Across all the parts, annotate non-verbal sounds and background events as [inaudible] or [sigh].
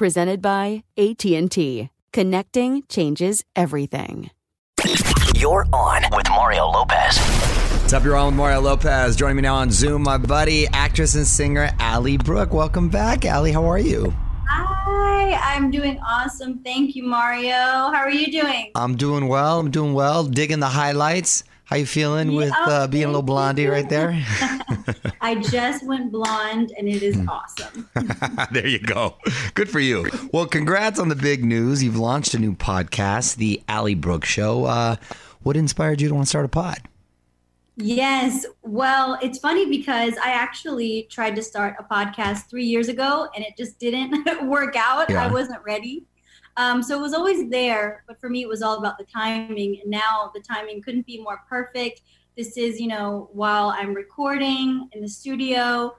Presented by AT&T. Connecting changes everything. You're on with Mario Lopez. What's up, you're on with Mario Lopez. Joining me now on Zoom, my buddy, actress and singer Ally Brooke. Welcome back, Ally. How are you? Hi, I'm doing awesome. Thank you, Mario. How are you doing? I'm doing well. I'm doing well. Digging the highlights. How you feeling with uh, being a little blondie you. right there? [laughs] I just went blonde and it is Hmm. awesome. [laughs] there you go. Good for you. Well, congrats on the big news. You've launched a new podcast, The Ally Brooke Show. Uh, what inspired you to want to start a pod? Yes. Well, it's funny because I actually tried to start a podcast three years ago and it just didn't [laughs] work out. Yeah. I wasn't ready. Um, so it was always there, but for me, it was all about the timing. And now the timing couldn't be more perfect. This is, you know, while I'm recording in the studio,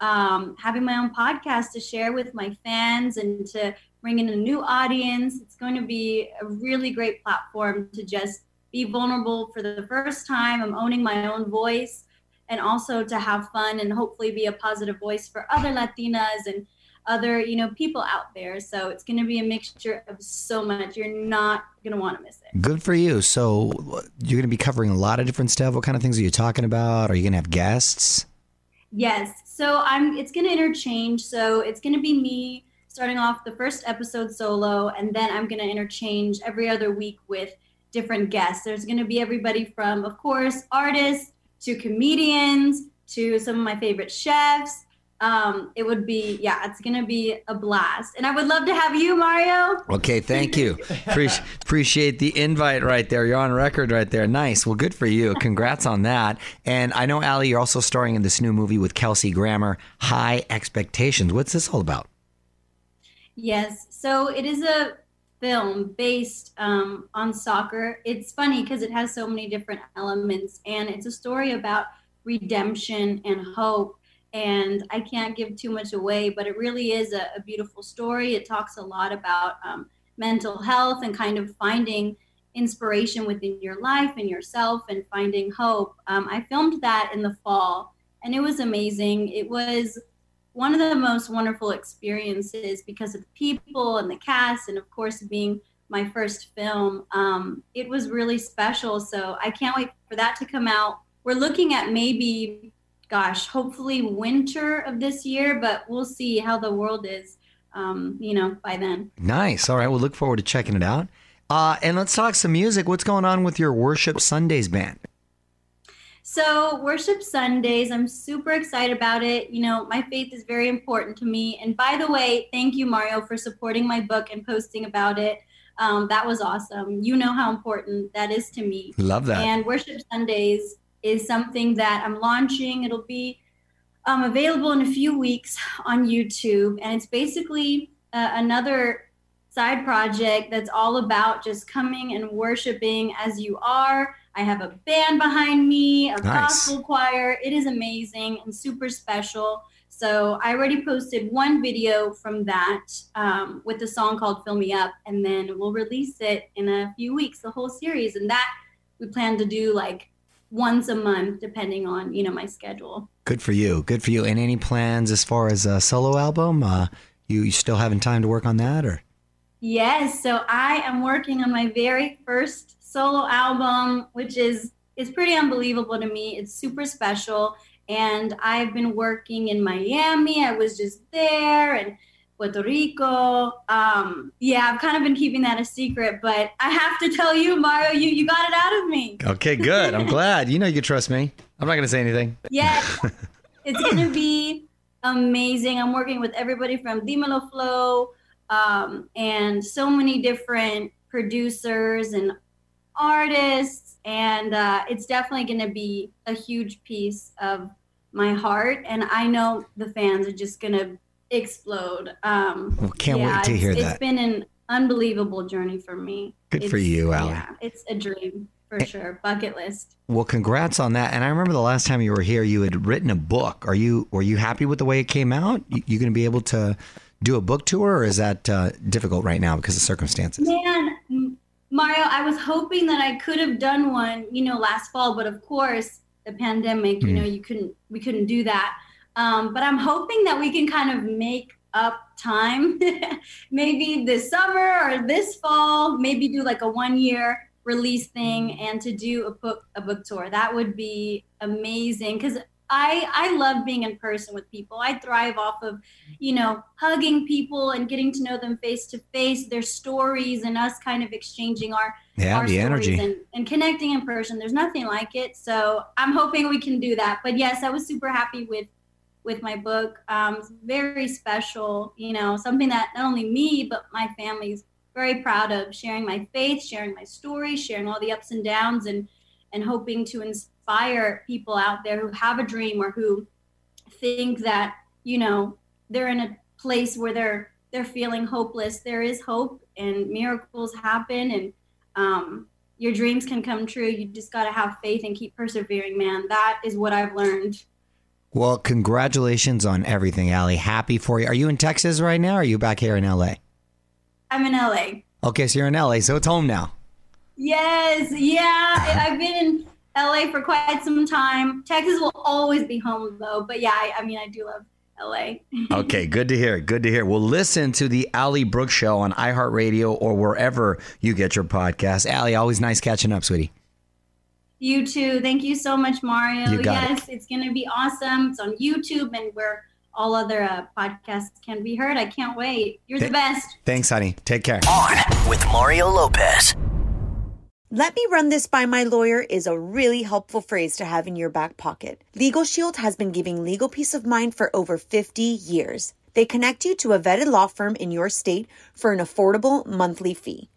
um, having my own podcast to share with my fans and to bring in a new audience. It's going to be a really great platform to just be vulnerable for the first time. I'm owning my own voice and also to have fun and hopefully be a positive voice for other Latinas and other, you know, people out there. So it's going to be a mixture of so much. You're not going to want to miss it. Good for you. So you're going to be covering a lot of different stuff. What kind of things are you talking about? Are you going to have guests? Yes. So I'm it's going to interchange. So it's going to be me starting off the first episode solo and then I'm going to interchange every other week with different guests. There's going to be everybody from of course artists to comedians to some of my favorite chefs. Um, it would be yeah, it's to be a blast. And I would love to have you, Mario. Okay, thank you. Appreciate, appreciate the invite right there. You're on record right there. Nice. Well, good for you. Congrats on that. And I know, Ally, you're also starring in this new movie with Kelsey Grammer, High Expectations. What's this all about? Yes. So it is a film based um, on soccer. It's funny because it has so many different elements, and it's a story about redemption and hope. And I can't give too much away, but it really is a, a beautiful story. It talks a lot about um, mental health and kind of finding inspiration within your life and yourself and finding hope. Um, I filmed that in the fall, and it was amazing. It was one of the most wonderful experiences because of the people and the cast, and of course, being my first film. Um, it was really special. So I can't wait for that to come out. We're looking at maybe, gosh, hopefully winter of this year, but we'll see how the world is, um, you know, by then. Nice. All right. We'll look forward to checking it out. Uh, and let's talk some music. What's going on with your Worship Sundays band? So, Worship Sundays, I'm super excited about it. You know, my faith is very important to me. And by the way, thank you, Mario, for supporting my book and posting about it. Um, that was awesome. You know how important that is to me. Love that. And Worship Sundays is something that I'm launching. It'll be um, available in a few weeks on YouTube. And it's basically uh, another side project that's all about just coming and worshiping as you are I have a band behind me, a nice. gospel choir. It is amazing and super special. So I already posted one video from that um, with the song called "Fill Me Up," and then we'll release it in a few weeks, the whole series. And that we plan to do like once a month, depending on you know my schedule. Good for you. Good for you. And any plans as far as a solo album? Uh, you, you still having time to work on that, or? Yes. So I am working on my very first solo album, which is is pretty unbelievable to me. It's super special. And I've been working in Miami. I was just there and Puerto Rico. Um, yeah, I've kind of been keeping that a secret, but I have to tell you, Mario, you, you got it out of me. Okay, good. I'm glad. You know you can trust me. I'm not going to say anything. Yeah, [laughs] it's going to be amazing. I'm working with everybody from Dimelo Flow um, and so many different producers and artists, and uh, it's definitely going to be a huge piece of my heart. And I know the fans are just going to explode. Um, well, can't yeah, wait to hear that. It's been an unbelievable journey for me. Good it's, for you, Alan. Yeah, it's a dream for sure. Bucket list. Well, congrats on that. And I remember the last time you were here, you had written a book. Are you were you happy with the way it came out? You, you going to be able to do a book tour, or is that uh, difficult right now because of circumstances? Man, Mario, I was hoping that I could have done one, you know, last fall, but of course, the pandemic, mm. you know, you couldn't, we couldn't do that. Um, but I'm hoping that we can kind of make up time, [laughs] maybe this summer or this fall, maybe do like a one year release thing and to do a book a book tour. That would be amazing because I I love being in person with people. I thrive off of, you know, hugging people and getting to know them face to face, their stories and us kind of exchanging our yeah, our the energy and, and connecting in person. There's nothing like it. So I'm hoping we can do that. But yes, I was super happy with with my book. Um, it's very special, you know, something that not only me but my family's very proud of sharing my faith, sharing my story, sharing all the ups and downs and and hoping to inspire people out there who have a dream or who think that you know they're in a place where they're they're feeling hopeless. There is hope and miracles happen and um, your dreams can come true. You just got to have faith and keep persevering man. That is what i've learned well congratulations on everything ali happy for you are you in texas right now or are you back here in la i'm in la okay so you're in la so it's home now yes yeah i've been in LA for quite some time. Texas will always be home though. But yeah, I, I mean, I do love LA. [laughs] okay, good to hear. Good to hear. Well, listen to the Ally Brooks Show on iHeartRadio or wherever you get your podcast. Ally, always nice catching up, sweetie. You too. Thank you so much, Mario. You got yes, it. it's going to be awesome. It's on YouTube and where all other uh, podcasts can be heard. I can't wait. You're Th- the best. Thanks, honey. Take care. On with Mario Lopez. Let me run this by my lawyer is a really helpful phrase to have in your back pocket. Legal Shield has been giving legal peace of mind for over 50 years. They connect you to a vetted law firm in your state for an affordable monthly fee.